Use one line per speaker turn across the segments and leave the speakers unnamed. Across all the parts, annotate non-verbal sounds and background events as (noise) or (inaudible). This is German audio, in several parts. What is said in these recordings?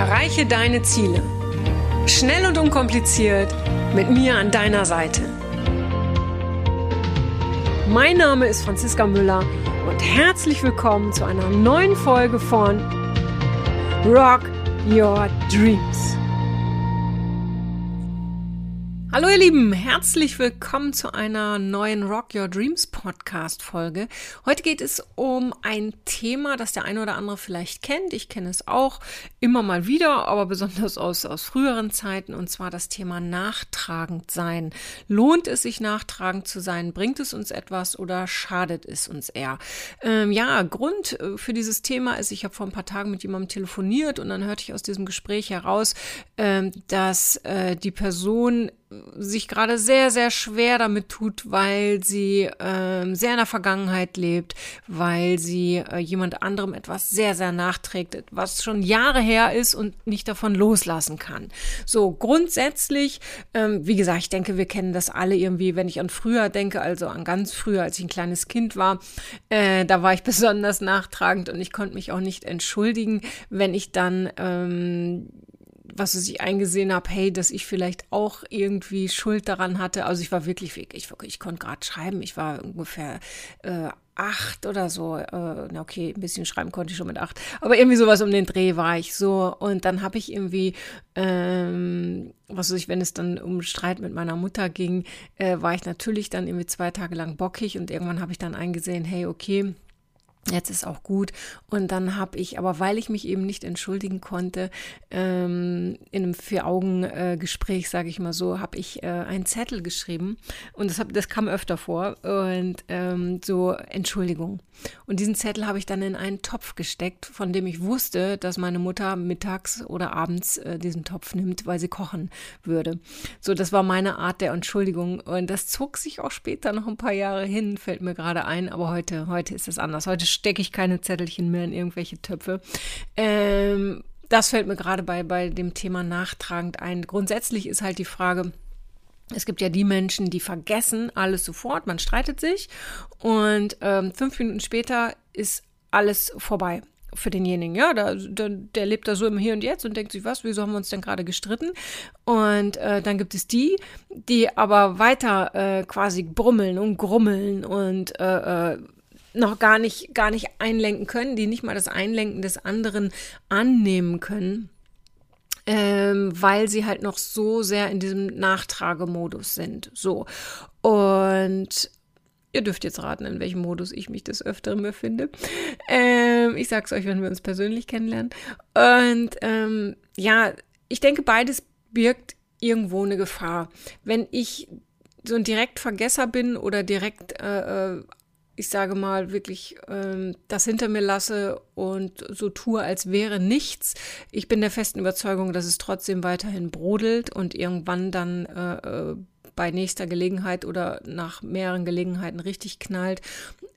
Erreiche deine Ziele. Schnell und unkompliziert mit mir an deiner Seite. Mein Name ist Franziska Müller und herzlich willkommen zu einer neuen Folge von Rock Your Dreams. Hallo ihr Lieben, herzlich willkommen zu einer neuen Rock Your Dreams Podcast Folge. Heute geht es um ein Thema, das der eine oder andere vielleicht kennt. Ich kenne es auch immer mal wieder, aber besonders aus, aus früheren Zeiten und zwar das Thema nachtragend sein. Lohnt es sich nachtragend zu sein? Bringt es uns etwas oder schadet es uns eher? Ähm, ja, Grund äh, für dieses Thema ist, ich habe vor ein paar Tagen mit jemandem telefoniert und dann hörte ich aus diesem Gespräch heraus, ähm, dass äh, die Person sich gerade sehr, sehr schwer damit tut, weil sie ähm, sehr in der Vergangenheit lebt, weil sie äh, jemand anderem etwas sehr, sehr nachträgt, was schon Jahre her ist und nicht davon loslassen kann. So, grundsätzlich, ähm, wie gesagt, ich denke, wir kennen das alle irgendwie, wenn ich an früher denke, also an ganz früher, als ich ein kleines Kind war, äh, da war ich (laughs) besonders nachtragend und ich konnte mich auch nicht entschuldigen, wenn ich dann ähm, was ich eingesehen habe, hey, dass ich vielleicht auch irgendwie Schuld daran hatte. Also ich war wirklich, ich, ich, konnte gerade schreiben, ich war ungefähr äh, acht oder so. Äh, na okay, ein bisschen schreiben konnte ich schon mit acht. Aber irgendwie sowas um den Dreh war ich so. Und dann habe ich irgendwie, ähm, was weiß ich, wenn es dann um Streit mit meiner Mutter ging, äh, war ich natürlich dann irgendwie zwei Tage lang bockig und irgendwann habe ich dann eingesehen, hey, okay, Jetzt ist auch gut. Und dann habe ich, aber weil ich mich eben nicht entschuldigen konnte, ähm, in einem Vier-Augen-Gespräch, äh, sage ich mal so, habe ich äh, einen Zettel geschrieben. Und das, hab, das kam öfter vor. Und ähm, so Entschuldigung. Und diesen Zettel habe ich dann in einen Topf gesteckt, von dem ich wusste, dass meine Mutter mittags oder abends äh, diesen Topf nimmt, weil sie kochen würde. So, das war meine Art der Entschuldigung. Und das zog sich auch später noch ein paar Jahre hin, fällt mir gerade ein. Aber heute, heute ist es anders. Heute stecke ich keine Zettelchen mehr in irgendwelche Töpfe. Ähm, das fällt mir gerade bei, bei dem Thema nachtragend ein. Grundsätzlich ist halt die Frage, es gibt ja die Menschen, die vergessen alles sofort, man streitet sich und ähm, fünf Minuten später ist alles vorbei für denjenigen, ja, da, da, der lebt da so im Hier und Jetzt und denkt sich, was, wieso haben wir uns denn gerade gestritten? Und äh, dann gibt es die, die aber weiter äh, quasi brummeln und grummeln und äh, äh noch gar nicht, gar nicht einlenken können, die nicht mal das Einlenken des anderen annehmen können, ähm, weil sie halt noch so sehr in diesem Nachtragemodus sind. So. Und Ihr dürft jetzt raten, in welchem Modus ich mich des Öfteren befinde. Ähm, ich sag's euch, wenn wir uns persönlich kennenlernen. Und ähm, ja, ich denke, beides birgt irgendwo eine Gefahr. Wenn ich so ein Direktvergesser bin oder direkt äh, äh ich sage mal, wirklich ähm, das hinter mir lasse und so tue, als wäre nichts. Ich bin der festen Überzeugung, dass es trotzdem weiterhin brodelt und irgendwann dann äh, äh, bei nächster Gelegenheit oder nach mehreren Gelegenheiten richtig knallt.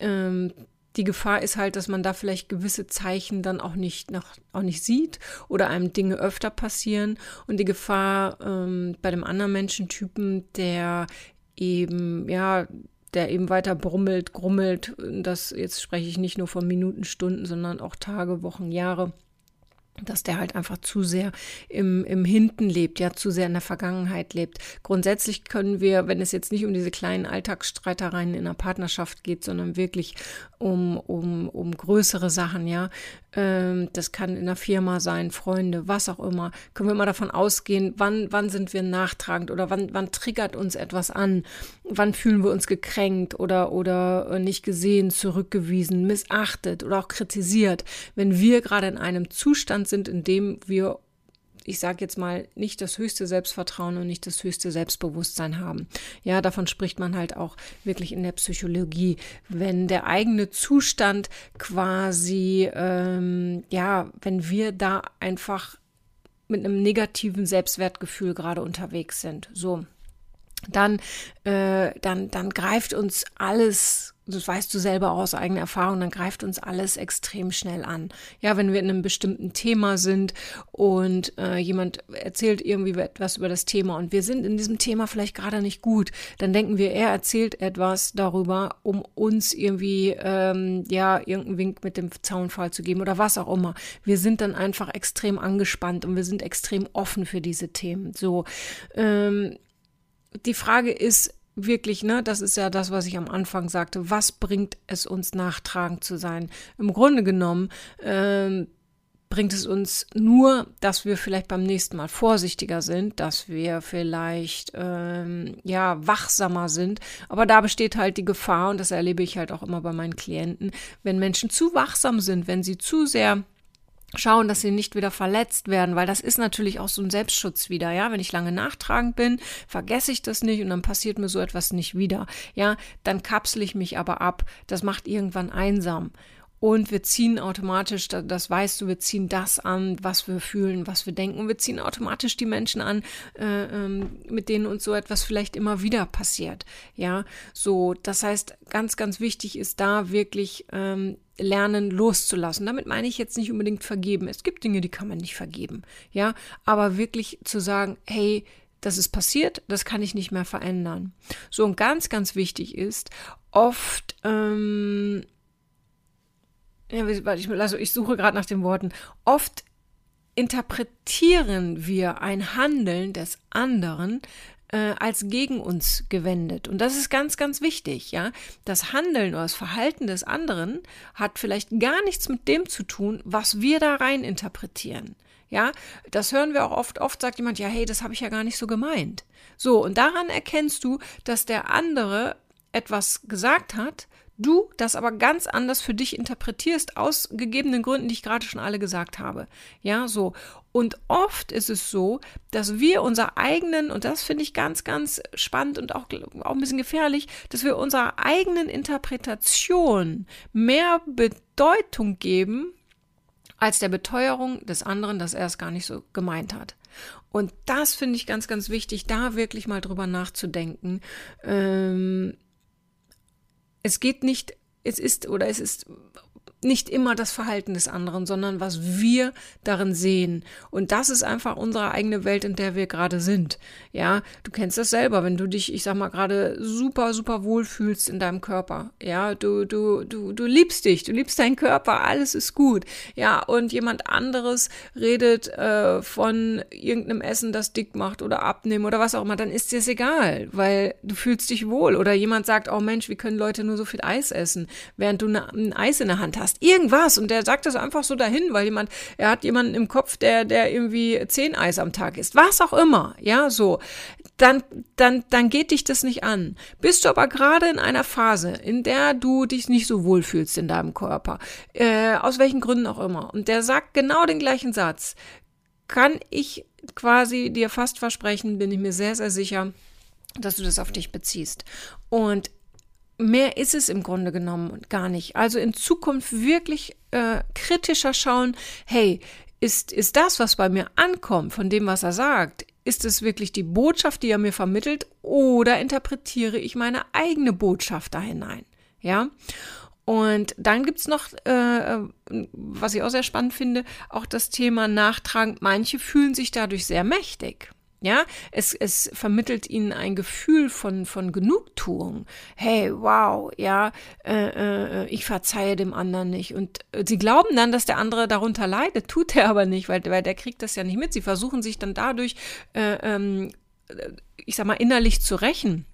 Ähm, die Gefahr ist halt, dass man da vielleicht gewisse Zeichen dann auch nicht, nach, auch nicht sieht oder einem Dinge öfter passieren. Und die Gefahr ähm, bei dem anderen Menschentypen, der eben, ja, der eben weiter brummelt, grummelt. Das jetzt spreche ich nicht nur von Minuten, Stunden, sondern auch Tage, Wochen, Jahre dass der halt einfach zu sehr im, im Hinten lebt, ja, zu sehr in der Vergangenheit lebt. Grundsätzlich können wir, wenn es jetzt nicht um diese kleinen Alltagsstreitereien in der Partnerschaft geht, sondern wirklich um, um, um größere Sachen, ja, ähm, das kann in der Firma sein, Freunde, was auch immer, können wir immer davon ausgehen, wann, wann sind wir nachtragend oder wann, wann triggert uns etwas an, wann fühlen wir uns gekränkt oder, oder äh, nicht gesehen, zurückgewiesen, missachtet oder auch kritisiert, wenn wir gerade in einem Zustand sind, in dem wir ich sage jetzt mal, nicht das höchste Selbstvertrauen und nicht das höchste Selbstbewusstsein haben. Ja, davon spricht man halt auch wirklich in der Psychologie. Wenn der eigene Zustand quasi, ähm, ja, wenn wir da einfach mit einem negativen Selbstwertgefühl gerade unterwegs sind, so, dann, äh, dann, dann greift uns alles das weißt du selber aus eigener Erfahrung, dann greift uns alles extrem schnell an. Ja, wenn wir in einem bestimmten Thema sind und äh, jemand erzählt irgendwie etwas über das Thema und wir sind in diesem Thema vielleicht gerade nicht gut, dann denken wir, er erzählt etwas darüber, um uns irgendwie, ähm, ja, irgendeinen Wink mit dem Zaunfall zu geben oder was auch immer. Wir sind dann einfach extrem angespannt und wir sind extrem offen für diese Themen. So, ähm, die Frage ist, wirklich, ne, das ist ja das, was ich am Anfang sagte, was bringt es uns nachtragend zu sein? Im Grunde genommen ähm, bringt es uns nur, dass wir vielleicht beim nächsten Mal vorsichtiger sind, dass wir vielleicht ähm, ja wachsamer sind. Aber da besteht halt die Gefahr und das erlebe ich halt auch immer bei meinen Klienten, wenn Menschen zu wachsam sind, wenn sie zu sehr schauen, dass sie nicht wieder verletzt werden, weil das ist natürlich auch so ein Selbstschutz wieder, ja. Wenn ich lange nachtragend bin, vergesse ich das nicht und dann passiert mir so etwas nicht wieder, ja. Dann kapsel ich mich aber ab. Das macht irgendwann einsam. Und wir ziehen automatisch, das weißt du, wir ziehen das an, was wir fühlen, was wir denken. Wir ziehen automatisch die Menschen an, äh, ähm, mit denen uns so etwas vielleicht immer wieder passiert. Ja, so, das heißt, ganz, ganz wichtig ist da wirklich ähm, lernen loszulassen. Damit meine ich jetzt nicht unbedingt vergeben. Es gibt Dinge, die kann man nicht vergeben. Ja, aber wirklich zu sagen, hey, das ist passiert, das kann ich nicht mehr verändern. So und ganz, ganz wichtig ist, oft ähm, ja, also ich suche gerade nach den Worten, oft interpretieren wir ein Handeln des anderen äh, als gegen uns gewendet. Und das ist ganz, ganz wichtig, ja. Das Handeln oder das Verhalten des anderen hat vielleicht gar nichts mit dem zu tun, was wir da rein interpretieren. Ja, das hören wir auch oft. Oft sagt jemand, ja, hey, das habe ich ja gar nicht so gemeint. So, und daran erkennst du, dass der andere etwas gesagt hat, du das aber ganz anders für dich interpretierst, aus gegebenen Gründen, die ich gerade schon alle gesagt habe. Ja, so. Und oft ist es so, dass wir unser eigenen, und das finde ich ganz, ganz spannend und auch, auch ein bisschen gefährlich, dass wir unserer eigenen Interpretation mehr Bedeutung geben, als der Beteuerung des anderen, dass er es gar nicht so gemeint hat. Und das finde ich ganz, ganz wichtig, da wirklich mal drüber nachzudenken. Ähm, es geht nicht, es ist oder es ist nicht immer das Verhalten des anderen, sondern was wir darin sehen. Und das ist einfach unsere eigene Welt, in der wir gerade sind. Ja, du kennst das selber, wenn du dich, ich sag mal, gerade super, super wohl fühlst in deinem Körper. Ja, du, du, du, du liebst dich, du liebst deinen Körper, alles ist gut. Ja, und jemand anderes redet äh, von irgendeinem Essen, das dick macht oder abnehmen oder was auch immer, dann ist dir es egal, weil du fühlst dich wohl. Oder jemand sagt, oh Mensch, wie können Leute nur so viel Eis essen, während du ne, ein Eis in der Hand hast hast. Irgendwas. Und der sagt das einfach so dahin, weil jemand, er hat jemanden im Kopf, der, der irgendwie zehn Eis am Tag isst. Was auch immer. Ja, so. Dann, dann, dann geht dich das nicht an. Bist du aber gerade in einer Phase, in der du dich nicht so wohl fühlst in deinem Körper, äh, aus welchen Gründen auch immer, und der sagt genau den gleichen Satz, kann ich quasi dir fast versprechen, bin ich mir sehr, sehr sicher, dass du das auf dich beziehst. Und mehr ist es im Grunde genommen gar nicht. Also in Zukunft wirklich äh, kritischer schauen, hey, ist, ist das, was bei mir ankommt, von dem, was er sagt, ist es wirklich die Botschaft, die er mir vermittelt, oder interpretiere ich meine eigene Botschaft da hinein? Ja. Und dann gibt's noch, äh, was ich auch sehr spannend finde, auch das Thema Nachtragen. Manche fühlen sich dadurch sehr mächtig. Ja, es, es vermittelt ihnen ein Gefühl von, von Genugtuung. Hey, wow, ja, äh, äh, ich verzeihe dem anderen nicht. Und äh, sie glauben dann, dass der andere darunter leidet, tut er aber nicht, weil, weil der kriegt das ja nicht mit. Sie versuchen sich dann dadurch, äh, ähm, ich sag mal, innerlich zu rächen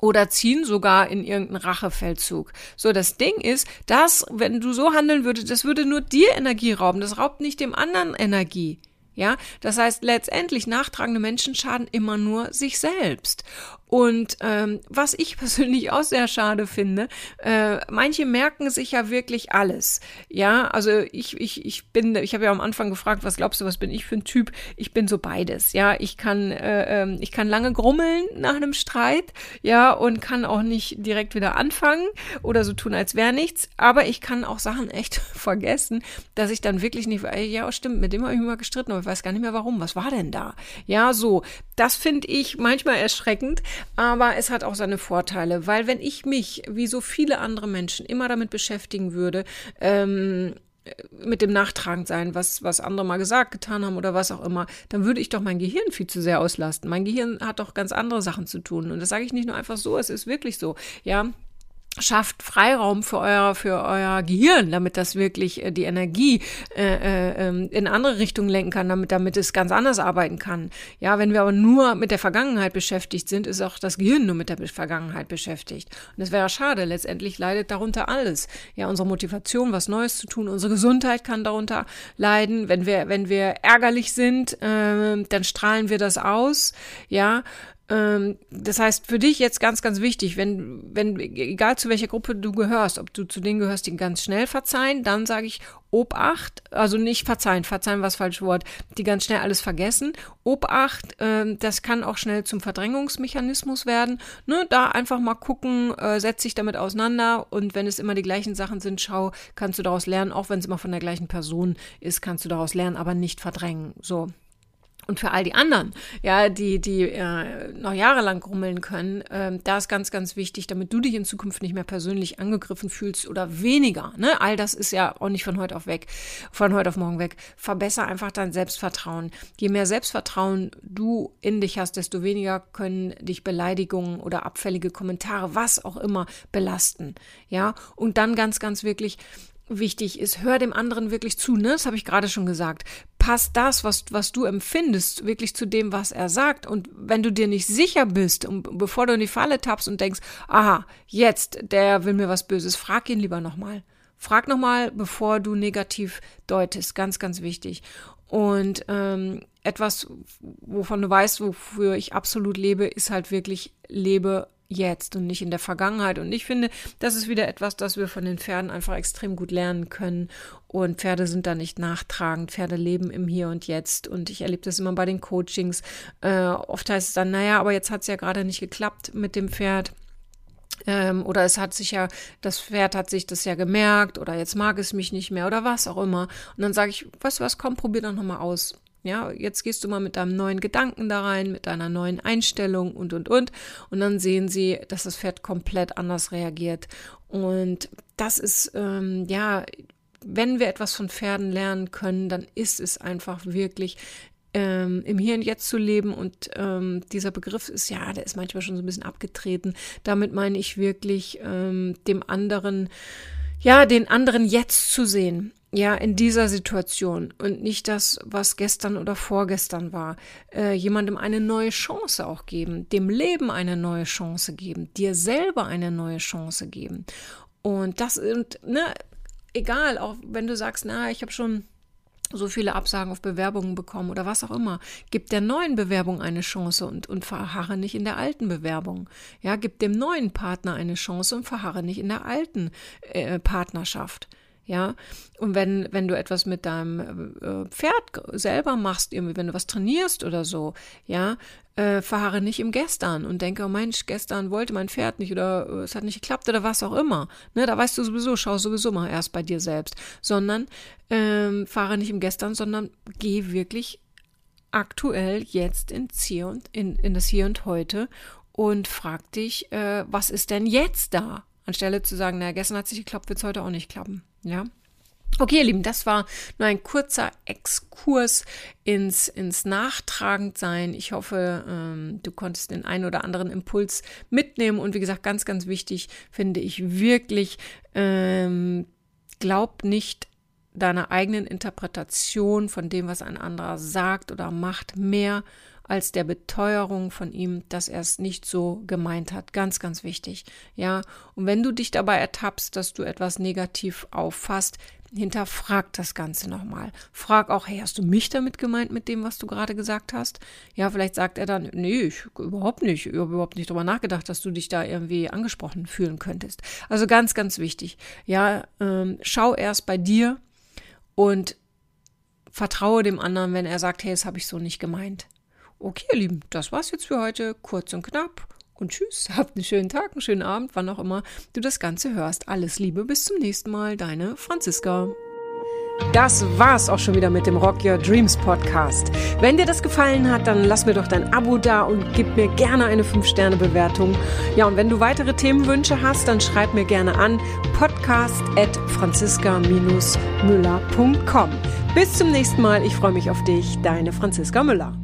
oder ziehen sogar in irgendeinen Rachefeldzug. So, das Ding ist, dass, wenn du so handeln würdest, das würde nur dir Energie rauben, das raubt nicht dem anderen Energie. Ja, das heißt, letztendlich nachtragende Menschen schaden immer nur sich selbst. Und ähm, was ich (laughs) persönlich auch sehr schade finde, äh, manche merken sich ja wirklich alles. Ja, also ich, ich, ich bin, ich habe ja am Anfang gefragt, was glaubst du, was bin ich für ein Typ? Ich bin so beides. Ja, ich kann, äh, ähm, ich kann lange grummeln nach einem Streit, ja, und kann auch nicht direkt wieder anfangen oder so tun, als wäre nichts. Aber ich kann auch Sachen (laughs) echt vergessen, dass ich dann wirklich nicht, ja, stimmt, mit dem habe ich mal gestritten, aber ich weiß gar nicht mehr warum. Was war denn da? Ja, so. Das finde ich manchmal erschreckend aber es hat auch seine Vorteile, weil wenn ich mich, wie so viele andere Menschen, immer damit beschäftigen würde, ähm, mit dem Nachtragend sein, was, was andere mal gesagt, getan haben oder was auch immer, dann würde ich doch mein Gehirn viel zu sehr auslasten. Mein Gehirn hat doch ganz andere Sachen zu tun. Und das sage ich nicht nur einfach so, es ist wirklich so. Ja, schafft Freiraum für euer für euer Gehirn, damit das wirklich äh, die Energie äh, äh, ähm, in andere Richtungen lenken kann, damit damit es ganz anders arbeiten kann. Ja, wenn wir aber nur mit der Vergangenheit beschäftigt sind, ist auch das Gehirn nur mit der Vergangenheit beschäftigt. Und das wäre schade. Letztendlich leidet darunter alles. Ja, unsere Motivation, was Neues zu tun, unsere Gesundheit kann darunter leiden. Wenn wir wenn wir ärgerlich sind, äh, dann strahlen wir das aus. Ja, das heißt, für dich jetzt ganz, ganz wichtig, wenn, wenn, egal zu welcher Gruppe du gehörst, ob du zu denen gehörst, die ganz schnell verzeihen, dann sage ich Obacht, also nicht verzeihen, verzeihen war das falsche Wort, die ganz schnell alles vergessen. Obacht, ähm, das kann auch schnell zum Verdrängungsmechanismus werden. Ne, da einfach mal gucken, äh, setz dich damit auseinander und wenn es immer die gleichen Sachen sind, schau, kannst du daraus lernen, auch wenn es immer von der gleichen Person ist, kannst du daraus lernen, aber nicht verdrängen. So. Und für all die anderen, ja, die, die äh, noch jahrelang grummeln können, äh, da ist ganz, ganz wichtig, damit du dich in Zukunft nicht mehr persönlich angegriffen fühlst oder weniger. Ne? All das ist ja auch nicht von heute auf weg, von heute auf morgen weg. Verbessere einfach dein Selbstvertrauen. Je mehr Selbstvertrauen du in dich hast, desto weniger können dich Beleidigungen oder abfällige Kommentare, was auch immer, belasten. Ja, und dann ganz, ganz wirklich wichtig ist, hör dem anderen wirklich zu, ne? Das habe ich gerade schon gesagt. Passt das, was, was du empfindest, wirklich zu dem, was er sagt. Und wenn du dir nicht sicher bist, und bevor du in die Falle tappst und denkst, aha, jetzt, der will mir was Böses, frag ihn lieber nochmal. Frag nochmal, bevor du negativ deutest. Ganz, ganz wichtig. Und ähm, etwas, wovon du weißt, wofür ich absolut lebe, ist halt wirklich, lebe jetzt und nicht in der Vergangenheit. Und ich finde, das ist wieder etwas, das wir von den Pferden einfach extrem gut lernen können. Und Pferde sind da nicht nachtragend. Pferde leben im Hier und Jetzt. Und ich erlebe das immer bei den Coachings. Äh, oft heißt es dann, naja, aber jetzt hat es ja gerade nicht geklappt mit dem Pferd. Ähm, oder es hat sich ja, das Pferd hat sich das ja gemerkt oder jetzt mag es mich nicht mehr oder was auch immer. Und dann sage ich, weißt du was, komm, probier doch nochmal aus. Ja, jetzt gehst du mal mit deinem neuen Gedanken da rein, mit deiner neuen Einstellung und, und, und. Und dann sehen sie, dass das Pferd komplett anders reagiert. Und das ist, ähm, ja, wenn wir etwas von Pferden lernen können, dann ist es einfach wirklich ähm, im Hier und Jetzt zu leben. Und ähm, dieser Begriff ist ja, der ist manchmal schon so ein bisschen abgetreten. Damit meine ich wirklich ähm, dem anderen, ja, den anderen jetzt zu sehen ja, in dieser Situation und nicht das, was gestern oder vorgestern war. Äh, jemandem eine neue Chance auch geben, dem Leben eine neue Chance geben, dir selber eine neue Chance geben. Und das, und, ne, egal, auch wenn du sagst, na, ich habe schon so viele Absagen auf Bewerbungen bekommen oder was auch immer. Gib der neuen Bewerbung eine Chance und, und verharre nicht in der alten Bewerbung. Ja, gib dem neuen Partner eine Chance und verharre nicht in der alten äh, Partnerschaft ja. Und wenn, wenn du etwas mit deinem äh, Pferd selber machst, irgendwie, wenn du was trainierst oder so, ja, äh, verharre nicht im Gestern und denke, oh Mensch, gestern wollte mein Pferd nicht oder äh, es hat nicht geklappt oder was auch immer. Ne, da weißt du sowieso, schau sowieso mal erst bei dir selbst. Sondern ähm, fahre nicht im Gestern, sondern geh wirklich aktuell jetzt ins Hier und in, in das Hier und heute und frag dich, äh, was ist denn jetzt da? Anstelle zu sagen, naja, gestern hat es nicht geklappt, wird es heute auch nicht klappen. Ja. Okay, ihr Lieben, das war nur ein kurzer Exkurs ins, ins Nachtragendsein. Ich hoffe, ähm, du konntest den einen oder anderen Impuls mitnehmen. Und wie gesagt, ganz, ganz wichtig finde ich wirklich, ähm, glaub nicht deiner eigenen Interpretation von dem, was ein anderer sagt oder macht, mehr als der Beteuerung von ihm, dass er es nicht so gemeint hat. Ganz, ganz wichtig. Ja. Und wenn du dich dabei ertappst, dass du etwas negativ auffasst, hinterfrag das Ganze nochmal. Frag auch, hey, hast du mich damit gemeint mit dem, was du gerade gesagt hast? Ja, vielleicht sagt er dann, nee, ich, überhaupt nicht. Ich habe überhaupt nicht drüber nachgedacht, dass du dich da irgendwie angesprochen fühlen könntest. Also ganz, ganz wichtig. Ja, ähm, schau erst bei dir und vertraue dem anderen, wenn er sagt, hey, das habe ich so nicht gemeint. Okay, ihr Lieben, das war's jetzt für heute. Kurz und knapp. Und tschüss, (laughs) habt einen schönen Tag, einen schönen Abend, wann auch immer du das Ganze hörst. Alles Liebe, bis zum nächsten Mal, deine Franziska. Das war's auch schon wieder mit dem Rock Your Dreams Podcast. Wenn dir das gefallen hat, dann lass mir doch dein Abo da und gib mir gerne eine 5-Sterne-Bewertung. Ja, und wenn du weitere Themenwünsche hast, dann schreib mir gerne an podcast at franziska-müller.com. Bis zum nächsten Mal. Ich freue mich auf dich. Deine Franziska Müller.